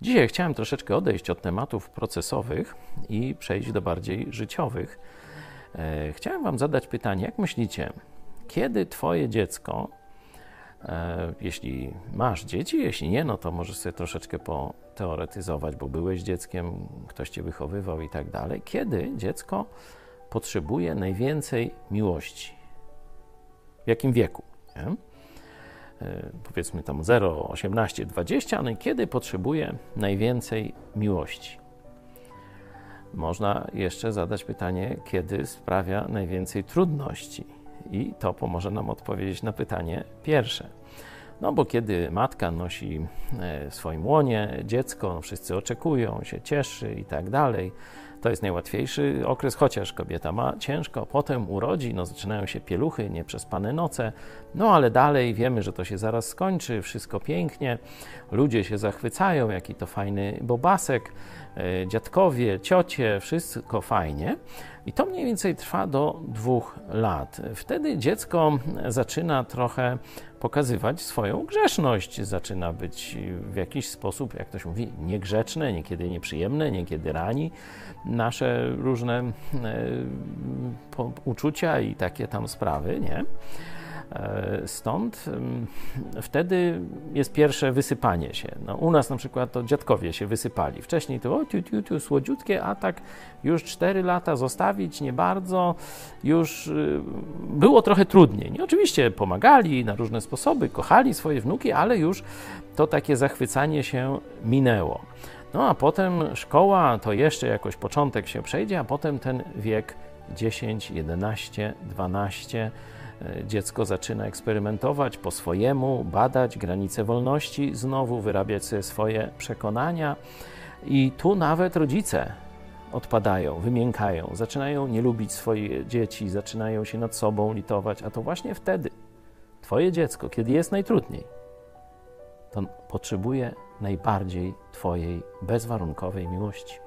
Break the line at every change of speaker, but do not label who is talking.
Dzisiaj chciałem troszeczkę odejść od tematów procesowych i przejść do bardziej życiowych. E, chciałem Wam zadać pytanie, jak myślicie, kiedy Twoje dziecko, e, jeśli masz dzieci, jeśli nie, no to możesz sobie troszeczkę poteoretyzować, bo byłeś dzieckiem, ktoś Cię wychowywał i tak dalej, kiedy dziecko potrzebuje najwięcej miłości? W jakim wieku? Nie? E, powiedzmy tam 0, 18, 20, no i kiedy potrzebuje najwięcej miłości? Można jeszcze zadać pytanie, kiedy sprawia najwięcej trudności, i to pomoże nam odpowiedzieć na pytanie pierwsze. No bo kiedy matka nosi e, w swoim łonie dziecko, no wszyscy oczekują, się cieszy i tak dalej, to jest najłatwiejszy okres, chociaż kobieta ma ciężko, potem urodzi, no zaczynają się pieluchy, nieprzespane noce, no ale dalej wiemy, że to się zaraz skończy, wszystko pięknie, ludzie się zachwycają, jaki to fajny bobasek, e, dziadkowie, ciocie, wszystko fajnie. I to mniej więcej trwa do dwóch lat. Wtedy dziecko zaczyna trochę pokazywać swoją grzeszność, zaczyna być w jakiś sposób, jak to się mówi, niegrzeczne, niekiedy nieprzyjemne, niekiedy rani nasze różne e, uczucia i takie tam sprawy, nie? E, stąd wtedy jest pierwsze wysypanie się. No, u nas na przykład to dziadkowie się wysypali. Wcześniej to o, tiu, tiu, tiu, słodziutkie, a tak już 4 lata zostawić nie bardzo, już y, było trochę trudniej. Nie, oczywiście pomagali na różne sposoby, kochali swoje wnuki, ale już to takie zachwycanie się minęło. No a potem szkoła to jeszcze jakoś początek się przejdzie, a potem ten wiek 10, 11, 12 dziecko zaczyna eksperymentować po swojemu, badać granice wolności, znowu wyrabiać sobie swoje przekonania. I tu nawet rodzice odpadają, wymiękają, zaczynają nie lubić swoich dzieci, zaczynają się nad sobą litować, a to właśnie wtedy Twoje dziecko, kiedy jest najtrudniej, to potrzebuje najbardziej Twojej bezwarunkowej miłości.